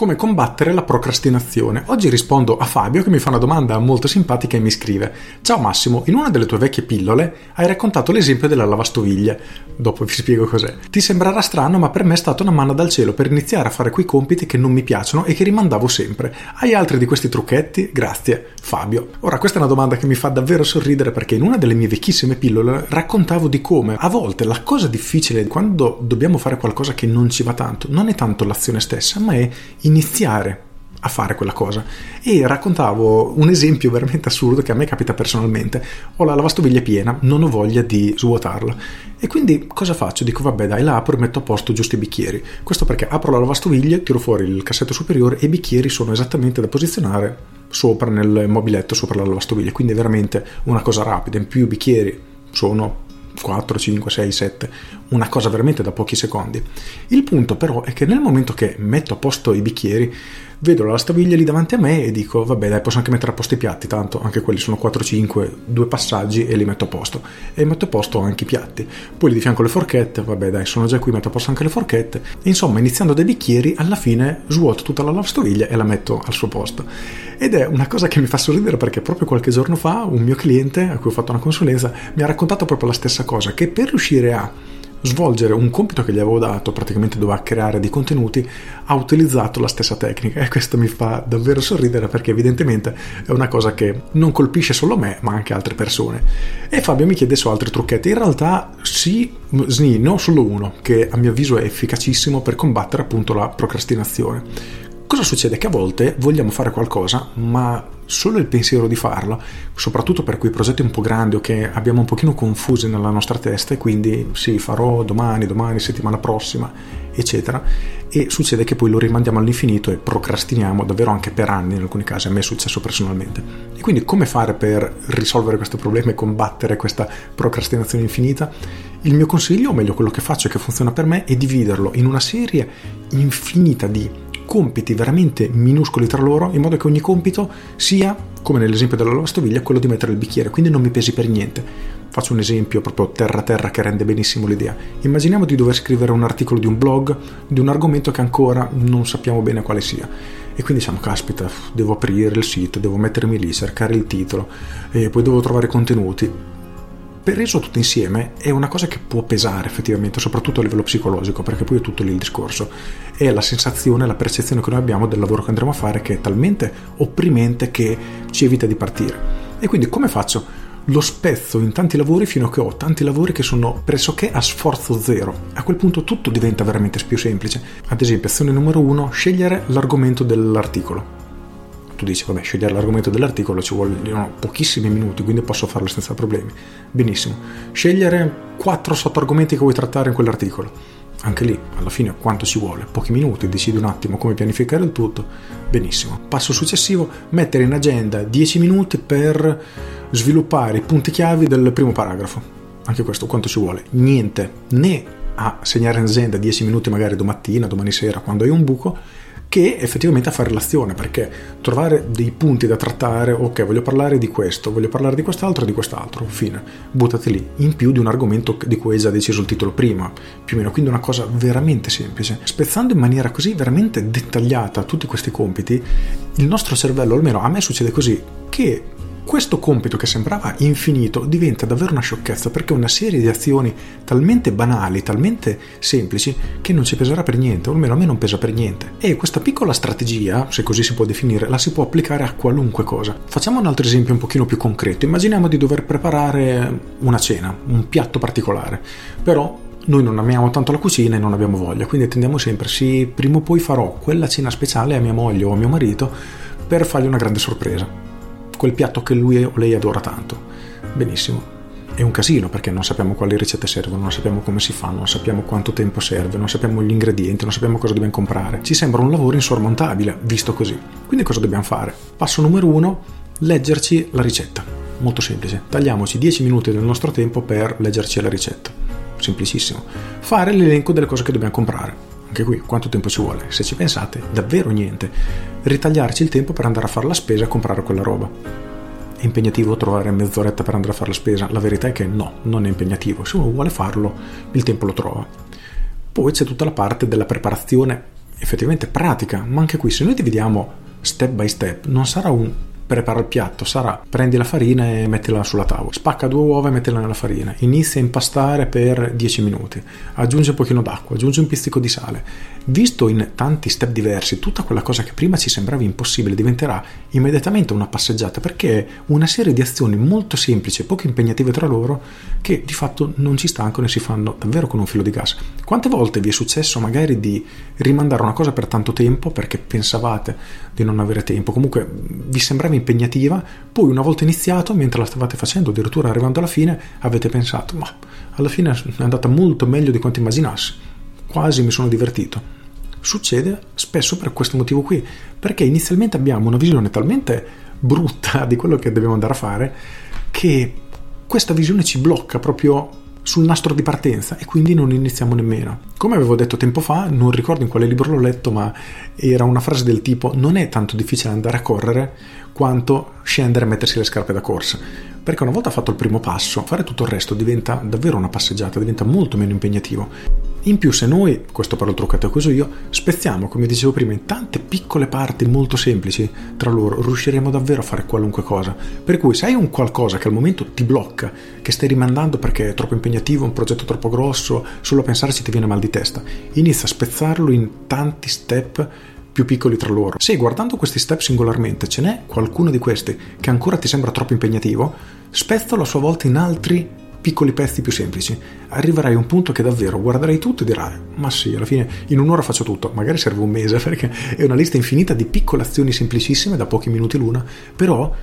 Come combattere la procrastinazione? Oggi rispondo a Fabio che mi fa una domanda molto simpatica e mi scrive Ciao Massimo, in una delle tue vecchie pillole hai raccontato l'esempio della lavastoviglie. Dopo vi spiego cos'è. Ti sembrerà strano ma per me è stata una manna dal cielo per iniziare a fare quei compiti che non mi piacciono e che rimandavo sempre. Hai altri di questi trucchetti? Grazie, Fabio. Ora questa è una domanda che mi fa davvero sorridere perché in una delle mie vecchissime pillole raccontavo di come a volte la cosa difficile quando dobbiamo fare qualcosa che non ci va tanto non è tanto l'azione stessa ma è iniziare a fare quella cosa. E raccontavo un esempio veramente assurdo che a me capita personalmente. Ho la lavastoviglie piena non ho voglia di svuotarla. E quindi cosa faccio? dico vabbè dai la apro e metto a posto giusto i bicchieri. Questo perché apro la lavastoviglie tiro fuori il cassetto superiore e i bicchieri sono esattamente da posizionare sopra nel mobiletto sopra la lavastoviglie. Quindi è veramente una cosa rapida. In più i bicchieri sono 4, 5, 6, 7, una cosa veramente da pochi secondi. Il punto però è che nel momento che metto a posto i bicchieri, vedo la lavastoviglie lì davanti a me e dico vabbè dai posso anche mettere a posto i piatti, tanto anche quelli sono 4, 5, due passaggi e li metto a posto. E metto a posto anche i piatti. Poi li di fianco le forchette, vabbè dai sono già qui, metto a posto anche le forchette. E insomma iniziando dai bicchieri alla fine svuoto tutta la lavastoviglie e la metto al suo posto. Ed è una cosa che mi fa sorridere perché proprio qualche giorno fa un mio cliente a cui ho fatto una consulenza mi ha raccontato proprio la stessa cosa, che per riuscire a svolgere un compito che gli avevo dato, praticamente doveva creare dei contenuti, ha utilizzato la stessa tecnica e questo mi fa davvero sorridere perché evidentemente è una cosa che non colpisce solo me ma anche altre persone. E Fabio mi chiede su altri trucchetti, in realtà sì, sì, ho solo uno che a mio avviso è efficacissimo per combattere appunto la procrastinazione. Cosa succede? Che a volte vogliamo fare qualcosa, ma solo il pensiero di farlo, soprattutto per quei progetti un po' grandi o che abbiamo un pochino confusi nella nostra testa e quindi sì, farò domani, domani, settimana prossima, eccetera, e succede che poi lo rimandiamo all'infinito e procrastiniamo davvero anche per anni in alcuni casi, a me è successo personalmente. E quindi come fare per risolvere questo problema e combattere questa procrastinazione infinita? Il mio consiglio, o meglio quello che faccio e che funziona per me, è dividerlo in una serie infinita di compiti veramente minuscoli tra loro, in modo che ogni compito sia, come nell'esempio della lavastoviglie, quello di mettere il bicchiere, quindi non mi pesi per niente. Faccio un esempio proprio terra-terra che rende benissimo l'idea. Immaginiamo di dover scrivere un articolo di un blog di un argomento che ancora non sappiamo bene quale sia. E quindi diciamo, caspita, devo aprire il sito, devo mettermi lì, cercare il titolo, e poi devo trovare contenuti per reso tutto insieme è una cosa che può pesare effettivamente, soprattutto a livello psicologico, perché poi è tutto lì il discorso. È la sensazione, la percezione che noi abbiamo del lavoro che andremo a fare che è talmente opprimente che ci evita di partire. E quindi come faccio? Lo spezzo in tanti lavori fino a che ho tanti lavori che sono pressoché a sforzo zero. A quel punto tutto diventa veramente più semplice. Ad esempio, azione numero uno, scegliere l'argomento dell'articolo tu dici, vabbè, scegliere l'argomento dell'articolo ci vogliono pochissimi minuti, quindi posso farlo senza problemi. Benissimo. Scegliere quattro sottoargomenti che vuoi trattare in quell'articolo. Anche lì, alla fine, quanto ci vuole? Pochi minuti, decidi un attimo come pianificare il tutto. Benissimo. Passo successivo, mettere in agenda 10 minuti per sviluppare i punti chiavi del primo paragrafo. Anche questo, quanto ci vuole? Niente. Né a segnare in agenda 10 minuti magari domattina, domani sera, quando hai un buco, che effettivamente a fare relazione, perché trovare dei punti da trattare, ok, voglio parlare di questo, voglio parlare di quest'altro e di quest'altro, fine, buttati lì, in più di un argomento di cui hai già deciso il titolo prima, più o meno, quindi una cosa veramente semplice. Spezzando in maniera così veramente dettagliata tutti questi compiti, il nostro cervello, almeno a me succede così, che questo compito che sembrava infinito diventa davvero una sciocchezza perché è una serie di azioni talmente banali, talmente semplici che non ci peserà per niente, o almeno a me non pesa per niente. E questa piccola strategia, se così si può definire, la si può applicare a qualunque cosa. Facciamo un altro esempio un pochino più concreto. Immaginiamo di dover preparare una cena, un piatto particolare, però noi non amiamo tanto la cucina e non abbiamo voglia, quindi tendiamo sempre, sì, prima o poi farò quella cena speciale a mia moglie o a mio marito per fargli una grande sorpresa quel piatto che lui o lei adora tanto. Benissimo. È un casino perché non sappiamo quali ricette servono, non sappiamo come si fanno, non sappiamo quanto tempo serve, non sappiamo gli ingredienti, non sappiamo cosa dobbiamo comprare. Ci sembra un lavoro insormontabile, visto così. Quindi cosa dobbiamo fare? Passo numero uno, leggerci la ricetta. Molto semplice. Tagliamoci 10 minuti del nostro tempo per leggerci la ricetta. Semplicissimo. Fare l'elenco delle cose che dobbiamo comprare anche qui, quanto tempo ci vuole? Se ci pensate, davvero niente. Ritagliarci il tempo per andare a fare la spesa e comprare quella roba. è impegnativo trovare mezz'oretta per andare a fare la spesa? La verità è che no, non è impegnativo. Se uno vuole farlo, il tempo lo trova. Poi c'è tutta la parte della preparazione effettivamente pratica, ma anche qui se noi dividiamo step by step non sarà un prepara il piatto sarà prendi la farina e mettila sulla tavola, spacca due uova e mettila nella farina, inizia a impastare per 10 minuti, aggiunge un pochino d'acqua, aggiunge un pizzico di sale. Visto in tanti step diversi, tutta quella cosa che prima ci sembrava impossibile diventerà immediatamente una passeggiata perché è una serie di azioni molto semplici e poco impegnative tra loro che di fatto non ci stancano e si fanno davvero con un filo di gas. Quante volte vi è successo magari di rimandare una cosa per tanto tempo perché pensavate di non avere tempo, comunque vi sembrava impegnativa, poi una volta iniziato, mentre la stavate facendo, addirittura arrivando alla fine, avete pensato, ma alla fine è andata molto meglio di quanto immaginassi, quasi mi sono divertito. Succede spesso per questo motivo qui, perché inizialmente abbiamo una visione talmente brutta di quello che dobbiamo andare a fare che questa visione ci blocca proprio sul nastro di partenza e quindi non iniziamo nemmeno. Come avevo detto tempo fa, non ricordo in quale libro l'ho letto, ma era una frase del tipo non è tanto difficile andare a correre quanto scendere e mettersi le scarpe da corsa. Perché una volta fatto il primo passo, fare tutto il resto diventa davvero una passeggiata, diventa molto meno impegnativo. In più, se noi, questo per il trucchetto che uso io, spezziamo, come dicevo prima, in tante piccole parti molto semplici tra loro, riusciremo davvero a fare qualunque cosa. Per cui, se hai un qualcosa che al momento ti blocca, che stai rimandando perché è troppo impegnativo, un progetto troppo grosso, solo a pensarci ti viene mal di testa, inizia a spezzarlo in tanti step più piccoli tra loro. Se guardando questi step singolarmente ce n'è qualcuno di questi che ancora ti sembra troppo impegnativo, spezzalo a sua volta in altri piccoli pezzi più semplici. Arriverai a un punto che davvero guarderai tutto e dirai: Ma sì, alla fine in un'ora faccio tutto. Magari serve un mese perché è una lista infinita di piccole azioni semplicissime da pochi minuti l'una, però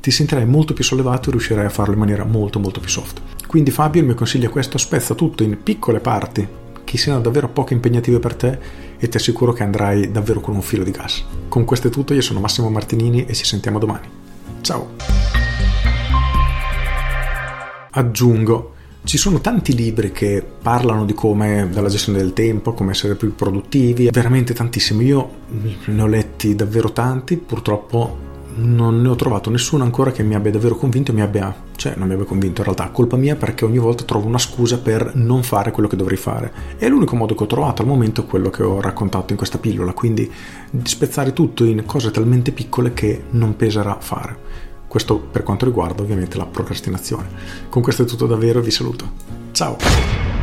ti sentirai molto più sollevato e riuscirai a farlo in maniera molto molto più soft. Quindi Fabio il mio consiglio è questo, spezza tutto in piccole parti che siano davvero poco impegnative per te e ti assicuro che andrai davvero con un filo di gas. Con questo è tutto, io sono Massimo Martinini e ci sentiamo domani. Ciao! Aggiungo, ci sono tanti libri che parlano di come dalla gestione del tempo, come essere più produttivi, veramente tantissimi. Io ne ho letti davvero tanti, purtroppo non ne ho trovato nessuno ancora che mi abbia davvero convinto e mi abbia, cioè non mi abbia convinto in realtà, colpa mia perché ogni volta trovo una scusa per non fare quello che dovrei fare e l'unico modo che ho trovato al momento è quello che ho raccontato in questa pillola, quindi spezzare tutto in cose talmente piccole che non peserà fare. Questo per quanto riguarda ovviamente la procrastinazione. Con questo è tutto davvero, vi saluto. Ciao!